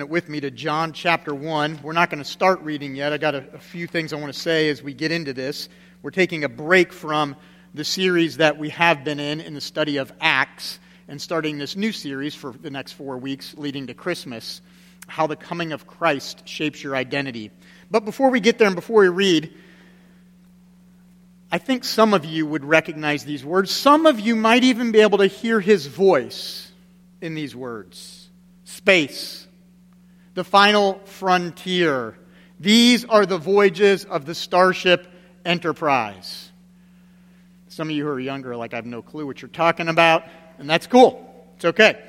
it with me to John chapter 1. We're not going to start reading yet. I got a, a, few things I want to say as we get into this. We're taking a break from the series that we have been in in the study of Acts and starting this new series for the next four weeks leading to Christmas how the coming of Christ shapes your identity. But before we get there and before we read, I think some of you would recognize these words. Some of you might even be able to hear his voice in these words space the final frontier. These are the voyages of the Starship Enterprise. Some of you who are younger are like, I have no clue what you're talking about, and that's cool. It's okay.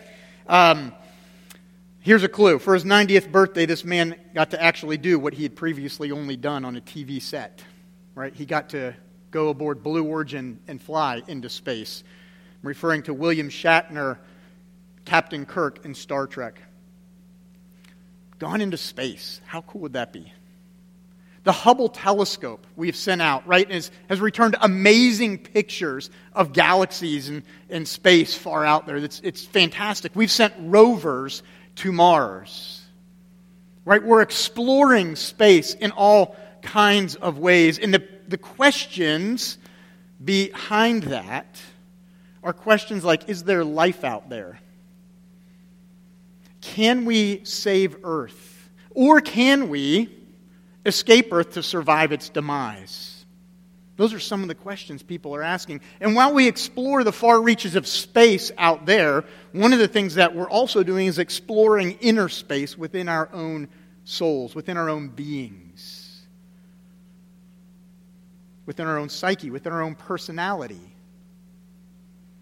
Um, here's a clue. For his 90th birthday, this man got to actually do what he had previously only done on a TV set. Right? He got to go aboard Blue Origin and fly into space. I'm referring to William Shatner, Captain Kirk in Star Trek gone into space. How cool would that be? The Hubble telescope we've sent out, right, is, has returned amazing pictures of galaxies and, and space far out there. It's, it's fantastic. We've sent rovers to Mars, right? We're exploring space in all kinds of ways. And the, the questions behind that are questions like Is there life out there? Can we save Earth? Or can we escape Earth to survive its demise? Those are some of the questions people are asking. And while we explore the far reaches of space out there, one of the things that we're also doing is exploring inner space within our own souls, within our own beings, within our own psyche, within our own personality.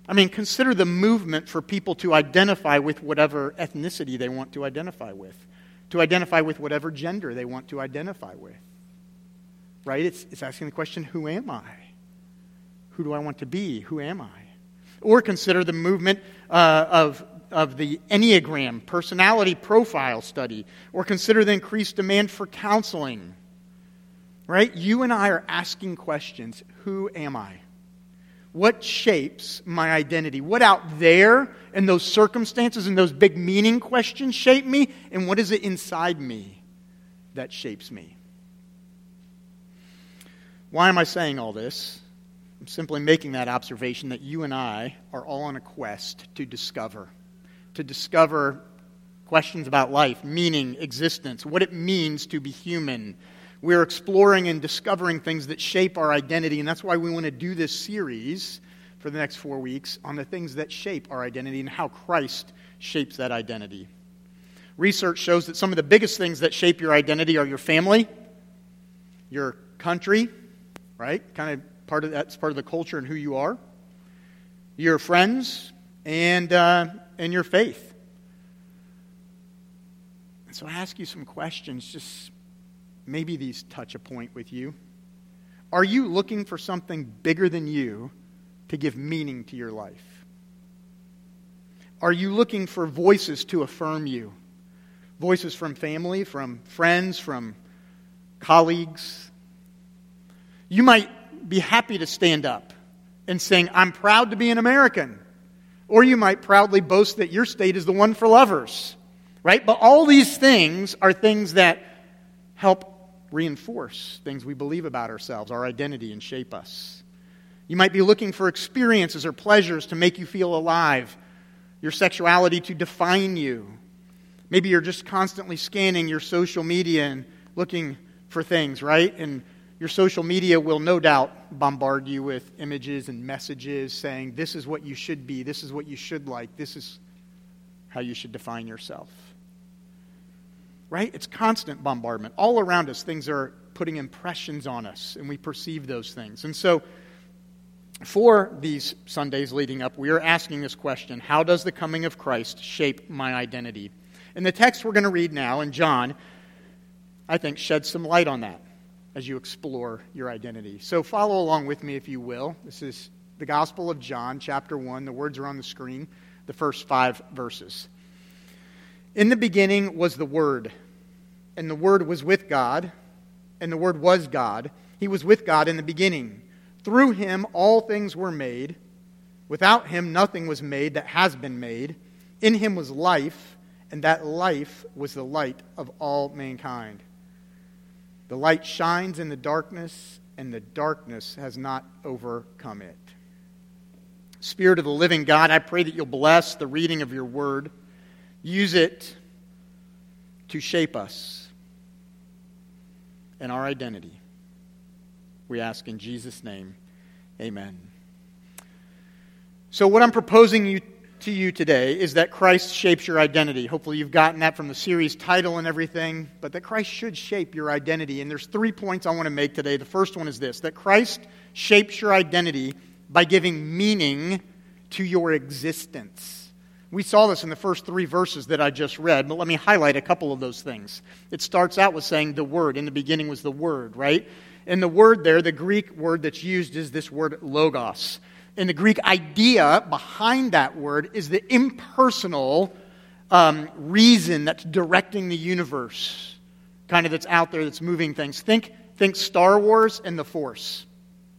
I mean, consider the movement for people to identify with whatever ethnicity they want to identify with, to identify with whatever gender they want to identify with. Right? It's, it's asking the question who am I? Who do I want to be? Who am I? Or consider the movement uh, of, of the Enneagram personality profile study, or consider the increased demand for counseling. Right? You and I are asking questions who am I? What shapes my identity? What out there in those circumstances and those big meaning questions shape me? And what is it inside me that shapes me? Why am I saying all this? I'm simply making that observation that you and I are all on a quest to discover. To discover questions about life, meaning, existence, what it means to be human, we're exploring and discovering things that shape our identity, and that's why we want to do this series for the next four weeks on the things that shape our identity and how Christ shapes that identity. Research shows that some of the biggest things that shape your identity are your family, your country, right? Kind of part of that's part of the culture and who you are, your friends, and uh, and your faith. And so I ask you some questions, just maybe these touch a point with you. Are you looking for something bigger than you to give meaning to your life? Are you looking for voices to affirm you? Voices from family, from friends, from colleagues? You might be happy to stand up and saying, I'm proud to be an American. Or you might proudly boast that your state is the one for lovers, right? But all these things are things that help reinforce things we believe about ourselves, our identity, and shape us. You might be looking for experiences or pleasures to make you feel alive, your sexuality to define you. Maybe you're just constantly scanning your social media and looking for things, right? And your social media will no doubt bombard you with images and messages saying, this is what you should be, this is what you should like, this is how you should define yourself right? It's constant bombardment. All around us, things are putting impressions on us, and we perceive those things. And so, for these Sundays leading up, we are asking this question How does the coming of Christ shape my identity? And the text we're going to read now in John, I think, sheds some light on that as you explore your identity. So, follow along with me, if you will. This is the Gospel of John, chapter 1. The words are on the screen, the first five verses. In the beginning was the Word, and the Word was with God, and the Word was God. He was with God in the beginning. Through him all things were made. Without him nothing was made that has been made. In him was life, and that life was the light of all mankind. The light shines in the darkness, and the darkness has not overcome it. Spirit of the living God, I pray that you'll bless the reading of your word. Use it to shape us and our identity. We ask in Jesus' name, amen. So, what I'm proposing you, to you today is that Christ shapes your identity. Hopefully, you've gotten that from the series title and everything, but that Christ should shape your identity. And there's three points I want to make today. The first one is this that Christ shapes your identity by giving meaning to your existence. We saw this in the first three verses that I just read, but let me highlight a couple of those things. It starts out with saying the Word. In the beginning was the Word, right? And the word there, the Greek word that's used is this word logos. And the Greek idea behind that word is the impersonal um, reason that's directing the universe, kind of that's out there that's moving things. Think, think Star Wars and the Force,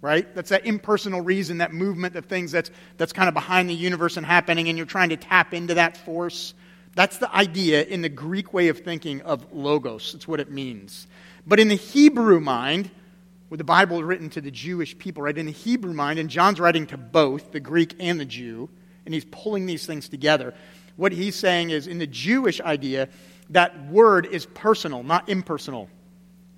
right? That's that impersonal reason, that movement of things that's, that's kind of behind the universe and happening, and you're trying to tap into that force. That's the idea in the Greek way of thinking of logos. That's what it means. But in the Hebrew mind, with the Bible is written to the Jewish people, right? In the Hebrew mind, and John's writing to both, the Greek and the Jew, and he's pulling these things together. What he's saying is, in the Jewish idea, that word is personal, not impersonal.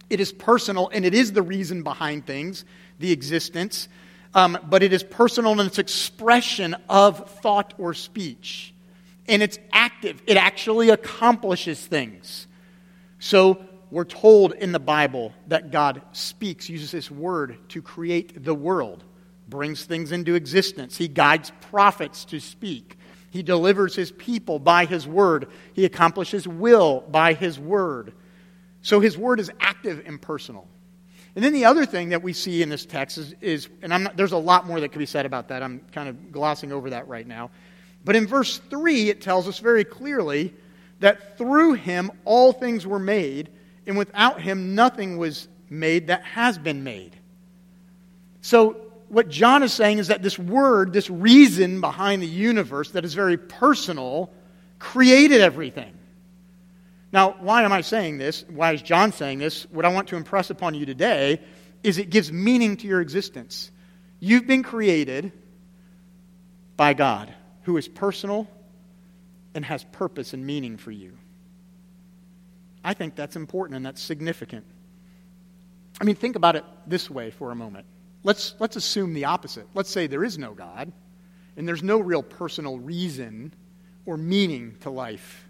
It is personal, and it is the reason behind things, the existence, um, but it is personal in its expression of thought or speech. And it's active, it actually accomplishes things. So, we're told in the Bible that God speaks, uses His word to create the world, brings things into existence. He guides prophets to speak. He delivers His people by His word. He accomplishes will by His word. So His word is active and personal. And then the other thing that we see in this text is, is and not, there's a lot more that could be said about that. I'm kind of glossing over that right now. But in verse 3, it tells us very clearly that through him all things were made, and without him nothing was made that has been made. So, what John is saying is that this word, this reason behind the universe that is very personal, created everything. Now, why am I saying this? Why is John saying this? What I want to impress upon you today is it gives meaning to your existence. You've been created by God, who is personal and has purpose and meaning for you. I think that's important and that's significant. I mean, think about it this way for a moment. Let's, let's assume the opposite. Let's say there is no God and there's no real personal reason or meaning to life.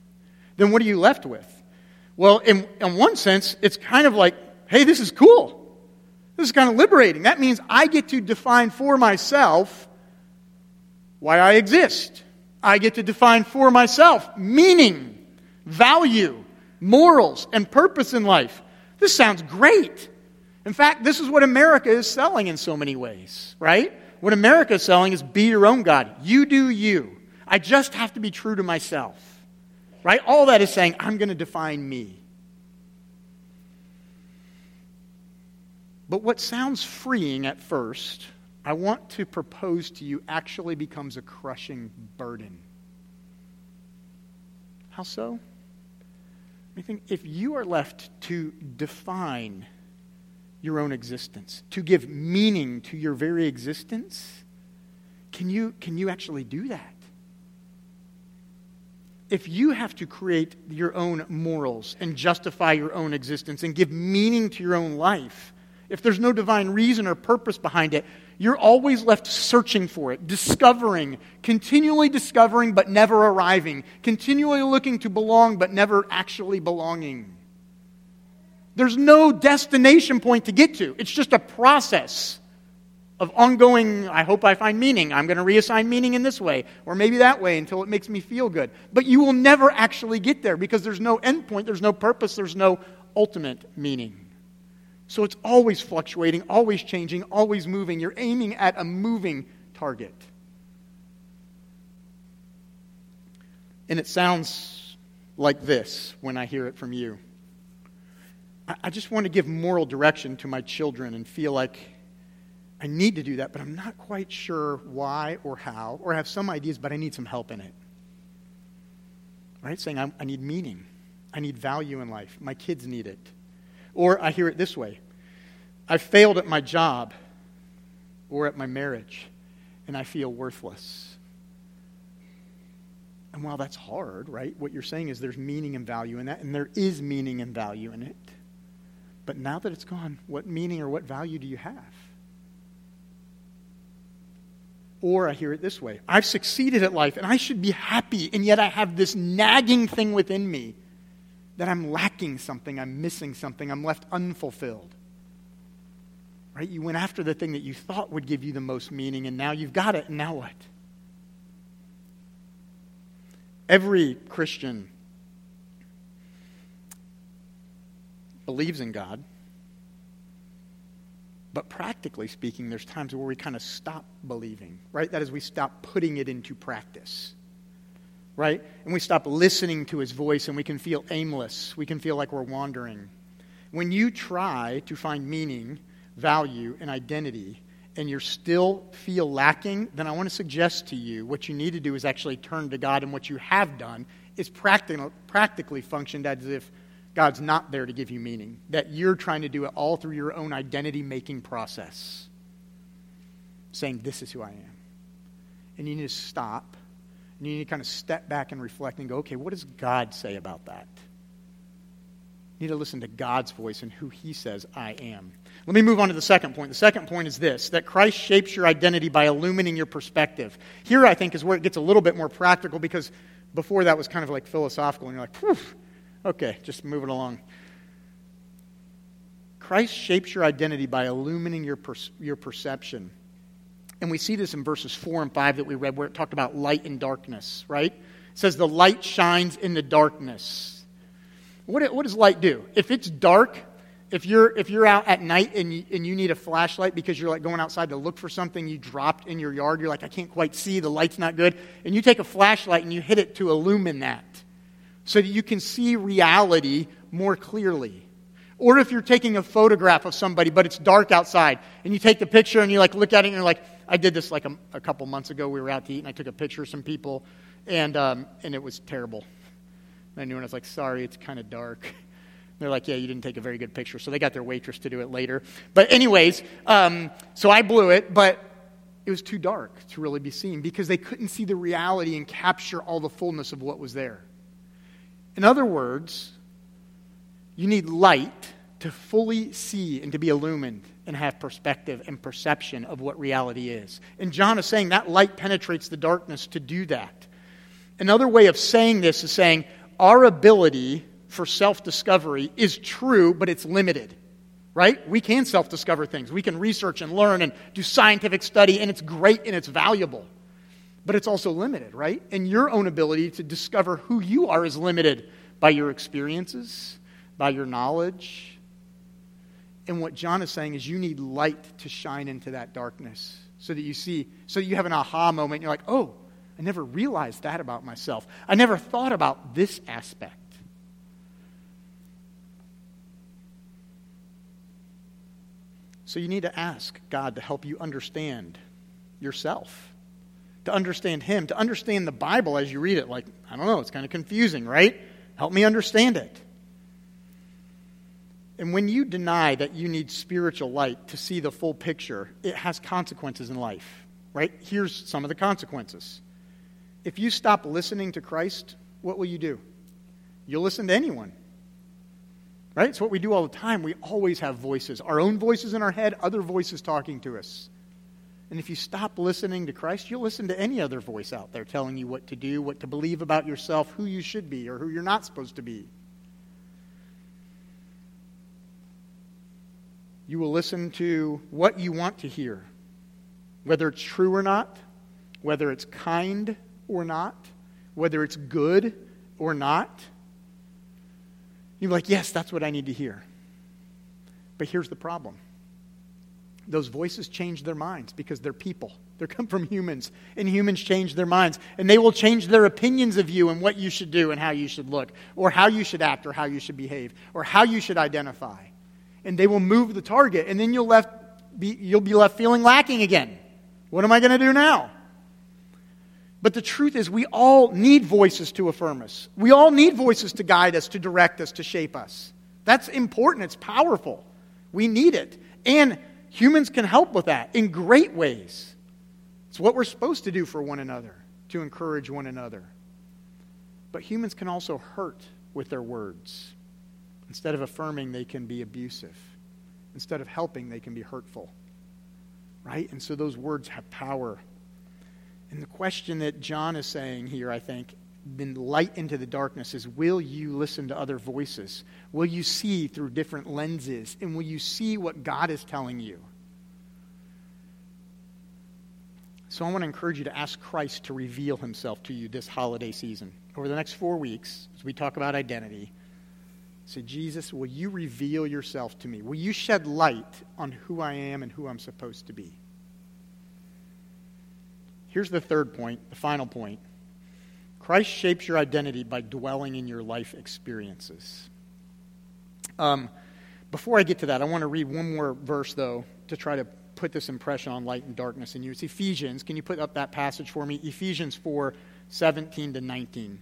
Then what are you left with? Well, in, in one sense, it's kind of like, hey, this is cool. This is kind of liberating. That means I get to define for myself why I exist. I get to define for myself meaning, value, morals, and purpose in life. This sounds great. In fact, this is what America is selling in so many ways, right? What America is selling is be your own God. You do you. I just have to be true to myself, right? All that is saying, I'm going to define me. But what sounds freeing at first, I want to propose to you, actually becomes a crushing burden. How so? I think if you are left to define your own existence, to give meaning to your very existence, can you, can you actually do that? If you have to create your own morals and justify your own existence and give meaning to your own life, if there's no divine reason or purpose behind it, you're always left searching for it, discovering, continually discovering but never arriving, continually looking to belong but never actually belonging. There's no destination point to get to, it's just a process of ongoing, I hope I find meaning. I'm going to reassign meaning in this way, or maybe that way until it makes me feel good. But you will never actually get there because there's no end point, there's no purpose, there's no ultimate meaning. So it's always fluctuating, always changing, always moving. You're aiming at a moving target. And it sounds like this when I hear it from you. I just want to give moral direction to my children and feel like I need to do that, but I'm not quite sure why or how, or I have some ideas, but I need some help in it. Right? Saying, I, I need meaning. I need value in life. My kids need it. Or I hear it this way I failed at my job or at my marriage, and I feel worthless. And while that's hard, right, what you're saying is there's meaning and value in that, and there is meaning and value in it. But now that it's gone, what meaning or what value do you have? Or I hear it this way I've succeeded at life and I should be happy, and yet I have this nagging thing within me that I'm lacking something, I'm missing something, I'm left unfulfilled. Right? You went after the thing that you thought would give you the most meaning, and now you've got it, and now what? Every Christian believes in God. But practically speaking, there's times where we kind of stop believing, right? That is, we stop putting it into practice, right? And we stop listening to his voice and we can feel aimless. We can feel like we're wandering. When you try to find meaning, value, and identity, and you still feel lacking, then I want to suggest to you what you need to do is actually turn to God, and what you have done is practically, practically functioned as if God's not there to give you meaning, that you're trying to do it all through your own identity making process, saying, This is who I am. And you need to stop, and you need to kind of step back and reflect and go, Okay, what does God say about that? You need to listen to God's voice and who He says I am. Let me move on to the second point. The second point is this that Christ shapes your identity by illumining your perspective. Here, I think, is where it gets a little bit more practical because before that was kind of like philosophical, and you're like, Phew Okay, just moving along. Christ shapes your identity by illumining your, per- your perception. And we see this in verses 4 and 5 that we read, where it talked about light and darkness, right? It says, The light shines in the darkness. What, what does light do? If it's dark, if you're, if you're out at night and you, and you need a flashlight because you're like going outside to look for something you dropped in your yard, you're like, I can't quite see, the light's not good, and you take a flashlight and you hit it to illumine that so that you can see reality more clearly. Or if you're taking a photograph of somebody, but it's dark outside, and you take the picture and you like look at it and you're like, I did this like a, a couple months ago. We were out to eat and I took a picture of some people, and um, and it was terrible. And I knew and I was like, sorry, it's kind of dark. They're like, yeah, you didn't take a very good picture. So they got their waitress to do it later. But, anyways, um, so I blew it, but it was too dark to really be seen because they couldn't see the reality and capture all the fullness of what was there. In other words, you need light to fully see and to be illumined and have perspective and perception of what reality is. And John is saying that light penetrates the darkness to do that. Another way of saying this is saying our ability for self discovery is true, but it's limited. Right? We can self discover things. We can research and learn and do scientific study, and it's great and it's valuable but it's also limited, right? And your own ability to discover who you are is limited by your experiences, by your knowledge. And what John is saying is you need light to shine into that darkness so that you see, so that you have an aha moment. You're like, oh, I never realized that about myself. I never thought about this aspect. So you need to ask God to help you understand yourself to understand Him, to understand the Bible as you read it. Like, I don't know, it's kind of confusing, right? Help me understand it. And when you deny that you need spiritual light to see the full picture, it has consequences in life, right? Here's some of the consequences. If you stop listening to Christ, what will you do? You'll listen to anyone. Right? It's what we do all the time. We always have voices our own voices in our head, other voices talking to us. And if you stop listening to Christ, you'll listen to any other voice out there telling you what to do, what to believe about yourself, who you should be, or who you're not supposed to be. You will listen to what you want to hear, whether it's true or not, whether it's kind or not, whether it's good or not. You're like, yes, that's what I need to hear. But here's the problem those voices change their minds because they're people. They come from humans, and humans change their minds. And they will change their opinions of you and what you should do and how you should look, or how you should act, or how you should behave, or how you should identify. And they will move the target, and then you'll, left be, you'll be left feeling lacking again. What am I going to do now? But the truth is, we all need voices to affirm us. We all need voices to guide us, to direct us, to shape us. That's important. It's powerful. We need it. And humans can help with that in great ways. It's what we're supposed to do for one another, to encourage one another. But humans can also hurt with their words. Instead of affirming, they can be abusive. Instead of helping, they can be hurtful. Right? And so those words have power. And the question that John is saying here, I think, then light into the darkness is will you listen to other voices? Will you see through different lenses? And will you see what God is telling you? So I want to encourage you to ask Christ to reveal himself to you this holiday season. Over the next four weeks, as we talk about identity, say, Jesus, will you reveal yourself to me? Will you shed light on who I am and who I'm supposed to be? Here's the third point, the final point. Christ shapes your identity by dwelling in your life experiences. Um, before I get to that, I want to read one more verse, though, to try to put this impression on light and darkness in you. It's Ephesians. Can you put up that passage for me? Ephesians 4 17 to 19.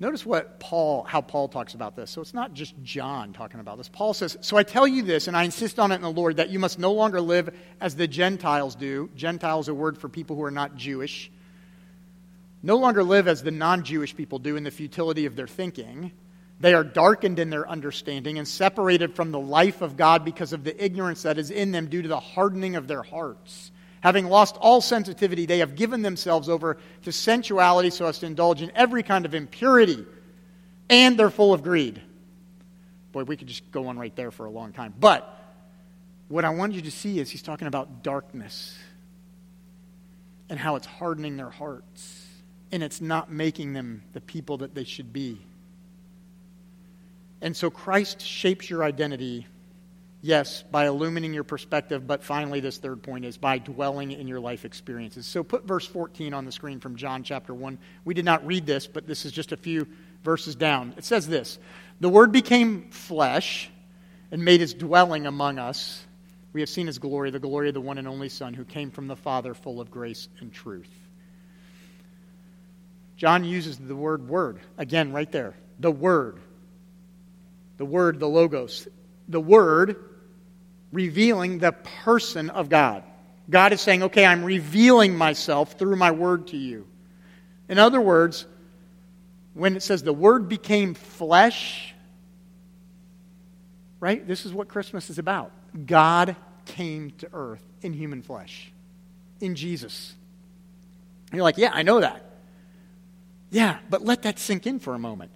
Notice what Paul, how Paul talks about this. So it's not just John talking about this. Paul says, So I tell you this, and I insist on it in the Lord, that you must no longer live as the Gentiles do. Gentiles a word for people who are not Jewish. No longer live as the non Jewish people do in the futility of their thinking. They are darkened in their understanding and separated from the life of God because of the ignorance that is in them due to the hardening of their hearts. Having lost all sensitivity, they have given themselves over to sensuality so as to indulge in every kind of impurity, and they're full of greed. Boy, we could just go on right there for a long time. But what I want you to see is he's talking about darkness and how it's hardening their hearts, and it's not making them the people that they should be. And so Christ shapes your identity, yes, by illumining your perspective, but finally, this third point is by dwelling in your life experiences. So put verse 14 on the screen from John chapter 1. We did not read this, but this is just a few verses down. It says this The Word became flesh and made his dwelling among us. We have seen his glory, the glory of the one and only Son who came from the Father, full of grace and truth. John uses the word word again right there. The word the word, the logos, the word revealing the person of God. God is saying, okay, I'm revealing myself through my word to you. In other words, when it says the word became flesh, right? This is what Christmas is about. God came to earth in human flesh, in Jesus. And you're like, yeah, I know that. Yeah, but let that sink in for a moment.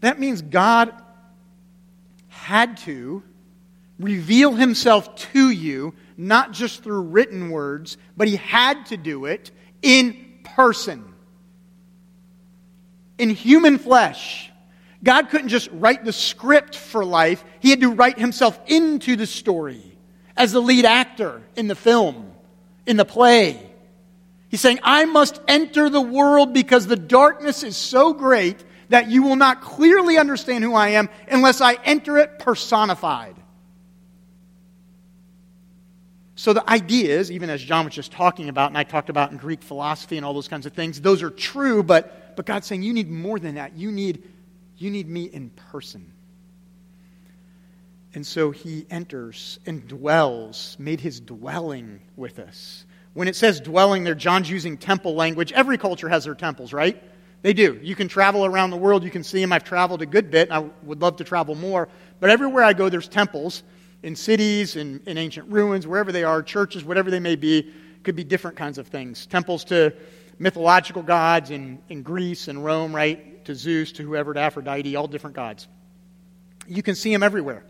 That means God had to reveal himself to you, not just through written words, but he had to do it in person, in human flesh. God couldn't just write the script for life, he had to write himself into the story as the lead actor in the film, in the play. He's saying, I must enter the world because the darkness is so great that you will not clearly understand who I am unless I enter it personified. So the ideas, even as John was just talking about, and I talked about in Greek philosophy and all those kinds of things, those are true, but, but God's saying you need more than that. You need, you need me in person. And so he enters and dwells, made his dwelling with us. When it says dwelling there, John's using temple language. Every culture has their temples, right? They do. You can travel around the world, you can see them. I've traveled a good bit, and I would love to travel more. But everywhere I go, there's temples in cities, in, in ancient ruins, wherever they are, churches, whatever they may be. Could be different kinds of things. Temples to mythological gods in, in Greece and Rome, right? To Zeus, to whoever, to Aphrodite, all different gods. You can see them everywhere.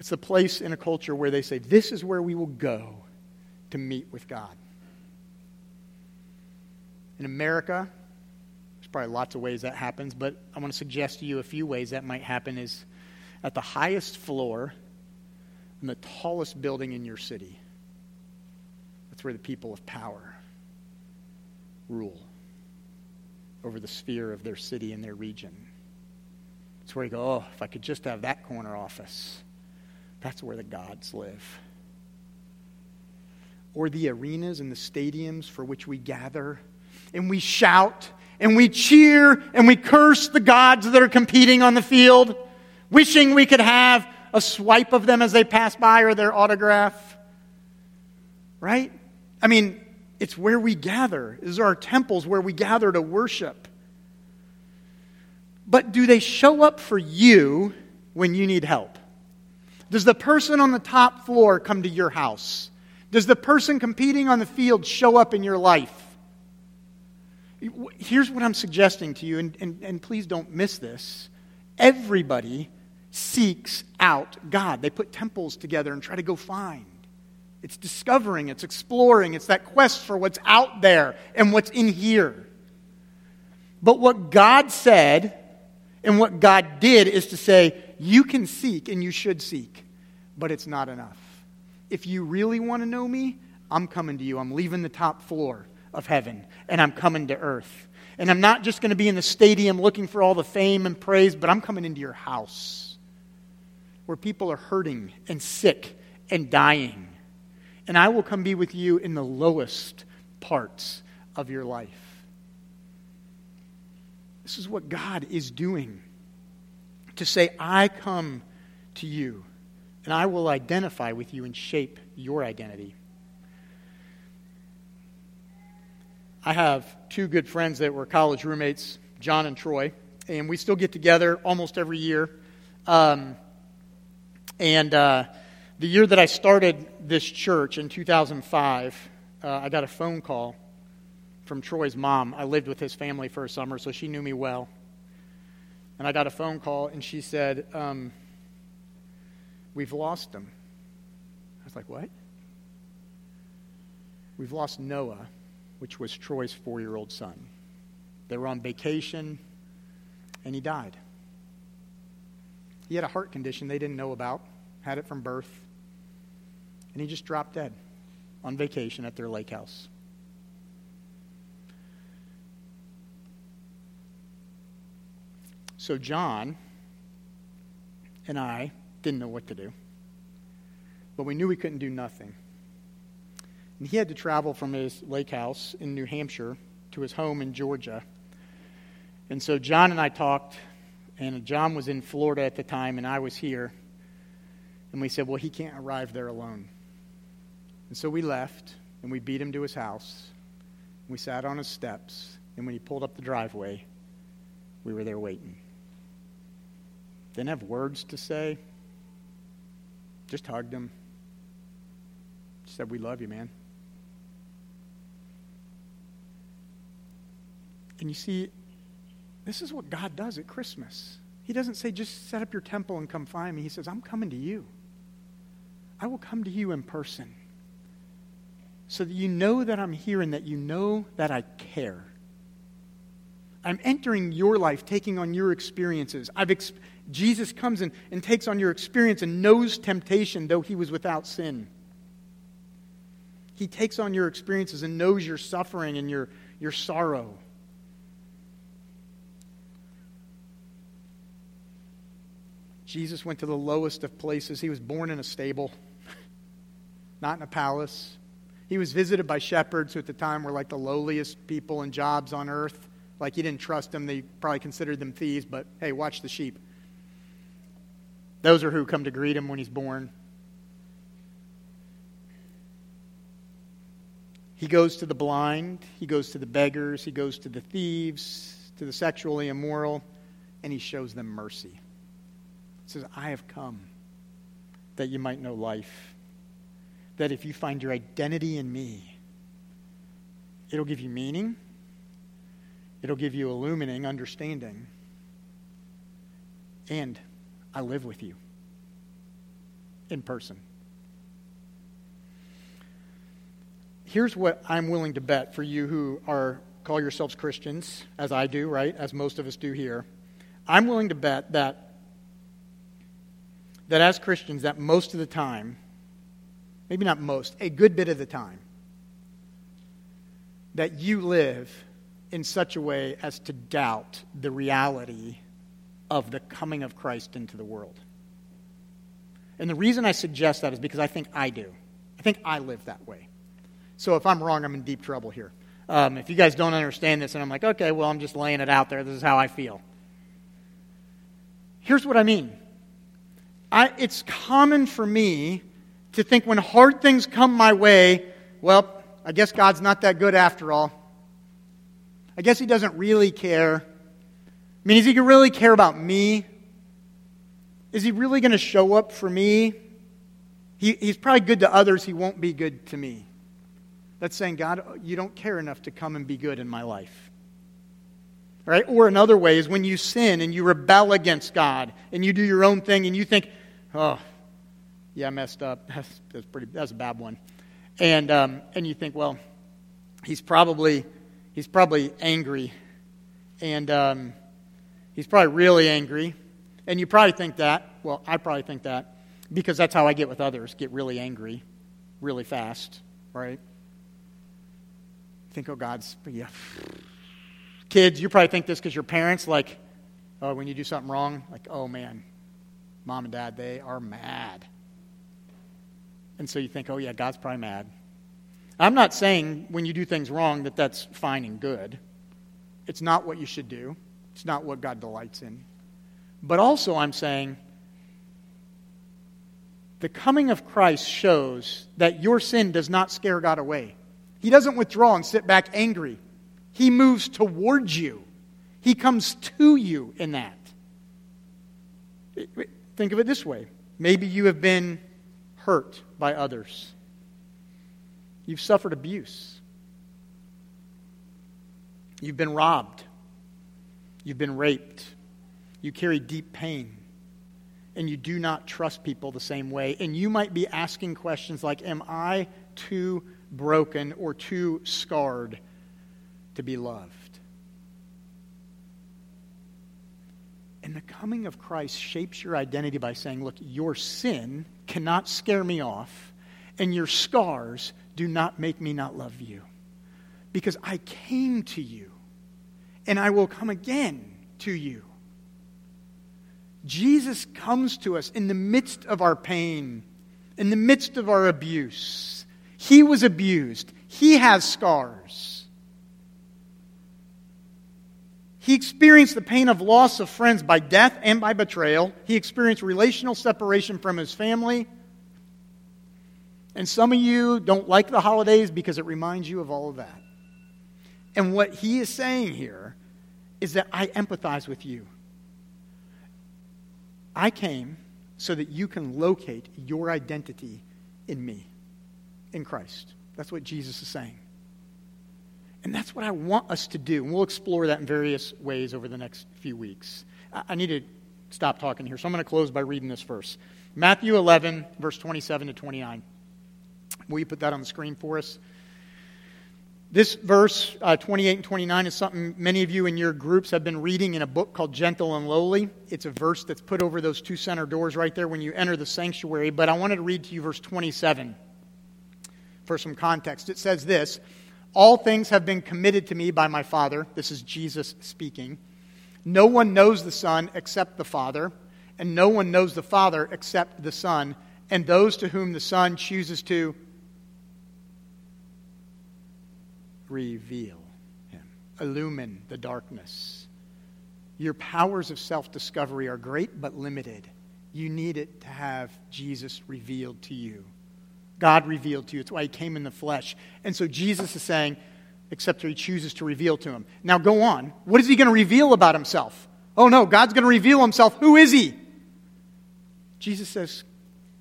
It's a place in a culture where they say, This is where we will go to meet with God. In America, there's probably lots of ways that happens, but I want to suggest to you a few ways that might happen is at the highest floor in the tallest building in your city. That's where the people of power rule over the sphere of their city and their region. It's where you go, oh, if I could just have that corner office. That's where the gods live. or the arenas and the stadiums for which we gather and we shout and we cheer and we curse the gods that are competing on the field, wishing we could have a swipe of them as they pass by or their autograph. Right? I mean, it's where we gather. These are our temples where we gather to worship. But do they show up for you when you need help? Does the person on the top floor come to your house? Does the person competing on the field show up in your life? Here's what I'm suggesting to you, and, and, and please don't miss this. Everybody seeks out God. They put temples together and try to go find. It's discovering, it's exploring, it's that quest for what's out there and what's in here. But what God said and what God did is to say, you can seek and you should seek, but it's not enough. If you really want to know me, I'm coming to you. I'm leaving the top floor of heaven and I'm coming to earth. And I'm not just going to be in the stadium looking for all the fame and praise, but I'm coming into your house where people are hurting and sick and dying. And I will come be with you in the lowest parts of your life. This is what God is doing to say, I come to you and I will identify with you and shape your identity. I have two good friends that were college roommates, John and Troy, and we still get together almost every year. Um, and uh, the year that I started this church in 2005, uh, I got a phone call from Troy's mom. I lived with his family for a summer, so she knew me well. And I got a phone call, and she said, um, We've lost him. I was like, What? We've lost Noah which was Troy's four year old son. They were on vacation, and he died. He had a heart condition they didn't know about, had it from birth, and he just dropped dead on vacation at their lake house. So John and I didn't know what to do, but we knew we couldn't do nothing. And he had to travel from his lake house in New Hampshire to his home in Georgia. And so John and I talked, and John was in Florida at the time, and I was here. And we said, well, he can't arrive there alone. And so we left, and we beat him to his house. We sat on his steps, and when he pulled up the driveway, we were there waiting. Didn't have words to say, just hugged him. Said, We love you, man. And you see, this is what God does at Christmas. He doesn't say, just set up your temple and come find me. He says, I'm coming to you. I will come to you in person so that you know that I'm here and that you know that I care. I'm entering your life, taking on your experiences. I've ex- Jesus comes in and takes on your experience and knows temptation, though he was without sin. He takes on your experiences and knows your suffering and your, your sorrow. Jesus went to the lowest of places. He was born in a stable, not in a palace. He was visited by shepherds who at the time were like the lowliest people in jobs on earth. Like he didn't trust them. They probably considered them thieves, but hey, watch the sheep. Those are who come to greet him when he's born. He goes to the blind, he goes to the beggars, he goes to the thieves, to the sexually immoral, and he shows them mercy He says, I have come that you might know life. That if you find your identity in me, it'll give you meaning, it'll give you illumining understanding, and I live with you in person. Here's what I'm willing to bet for you who are call yourselves Christians, as I do, right? As most of us do here. I'm willing to bet that that as Christians, that most of the time, maybe not most, a good bit of the time, that you live in such a way as to doubt the reality of the coming of Christ into the world. And the reason I suggest that is because I think I do. I think I live that way. So if I'm wrong, I'm in deep trouble here. Um, if you guys don't understand this, and I'm like, okay, well, I'm just laying it out there. This is how I feel. Here's what I mean I, it's common for me to think when hard things come my way, well, I guess God's not that good after all. I guess He doesn't really care. I mean, is He really care about me? Is He really going to show up for me? He, he's probably good to others, He won't be good to me. That's saying, God, you don't care enough to come and be good in my life. Right? Or another way is when you sin and you rebel against God and you do your own thing and you think, oh, yeah, I messed up. That's, that's, pretty, that's a bad one. And, um, and you think, well, he's probably, he's probably angry. And um, he's probably really angry. And you probably think that. Well, I probably think that because that's how I get with others get really angry really fast, right? think, oh, God's, yeah. Kids, you probably think this because your parents, like, oh, when you do something wrong, like, oh man, mom and dad, they are mad. And so you think, oh, yeah, God's probably mad. I'm not saying when you do things wrong that that's fine and good. It's not what you should do, it's not what God delights in. But also, I'm saying the coming of Christ shows that your sin does not scare God away. He doesn't withdraw and sit back angry. He moves towards you. He comes to you in that. Think of it this way maybe you have been hurt by others, you've suffered abuse, you've been robbed, you've been raped, you carry deep pain. And you do not trust people the same way. And you might be asking questions like, Am I too broken or too scarred to be loved. And the coming of Christ shapes your identity by saying, Look, your sin cannot scare me off, and your scars do not make me not love you. Because I came to you, and I will come again to you. Jesus comes to us in the midst of our pain, in the midst of our abuse he was abused. He has scars. He experienced the pain of loss of friends by death and by betrayal. He experienced relational separation from his family. And some of you don't like the holidays because it reminds you of all of that. And what he is saying here is that I empathize with you. I came so that you can locate your identity in me in Christ. That's what Jesus is saying. And that's what I want us to do. And we'll explore that in various ways over the next few weeks. I need to stop talking here, so I'm going to close by reading this verse Matthew 11, verse 27 to 29. Will you put that on the screen for us? This verse, uh, 28 and 29, is something many of you in your groups have been reading in a book called Gentle and Lowly. It's a verse that's put over those two center doors right there when you enter the sanctuary. But I wanted to read to you verse 27 for some context. It says this All things have been committed to me by my Father. This is Jesus speaking. No one knows the Son except the Father, and no one knows the Father except the Son, and those to whom the Son chooses to reveal him, illumine the darkness. Your powers of self discovery are great but limited. You need it to have Jesus revealed to you. God revealed to you. It's why he came in the flesh. And so Jesus is saying, except he chooses to reveal to him. Now go on. What is he going to reveal about himself? Oh no, God's going to reveal himself. Who is he? Jesus says,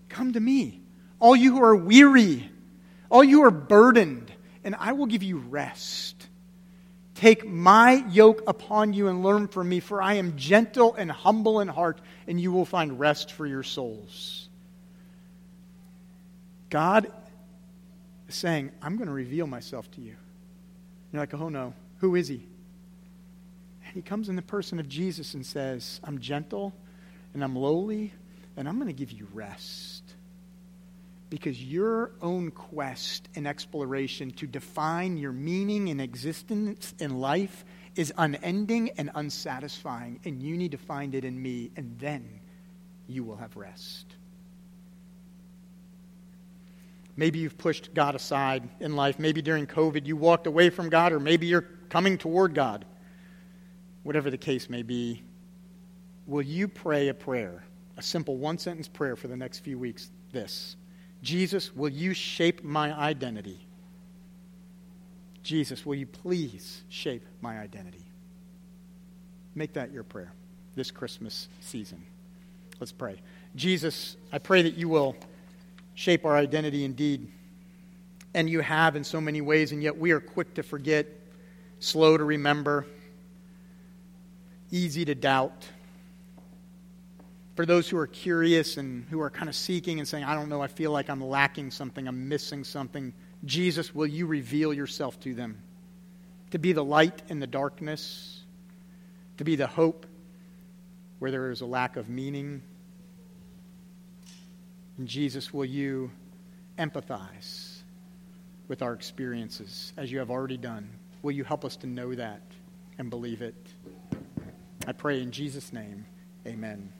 Come to me, all you who are weary, all you who are burdened, and I will give you rest. Take my yoke upon you and learn from me, for I am gentle and humble in heart, and you will find rest for your souls. God is saying, I'm going to reveal myself to you. You're like, oh no, who is he? And he comes in the person of Jesus and says, I'm gentle and I'm lowly and I'm going to give you rest. Because your own quest and exploration to define your meaning and existence in life is unending and unsatisfying, and you need to find it in me, and then you will have rest. Maybe you've pushed God aside in life. Maybe during COVID you walked away from God, or maybe you're coming toward God. Whatever the case may be, will you pray a prayer, a simple one sentence prayer for the next few weeks? This Jesus, will you shape my identity? Jesus, will you please shape my identity? Make that your prayer this Christmas season. Let's pray. Jesus, I pray that you will shape our identity indeed. And you have in so many ways, and yet we are quick to forget, slow to remember, easy to doubt. For those who are curious and who are kind of seeking and saying, I don't know, I feel like I'm lacking something, I'm missing something, Jesus, will you reveal yourself to them? To be the light in the darkness, to be the hope where there is a lack of meaning. And Jesus, will you empathize with our experiences as you have already done? Will you help us to know that and believe it? I pray in Jesus' name, amen.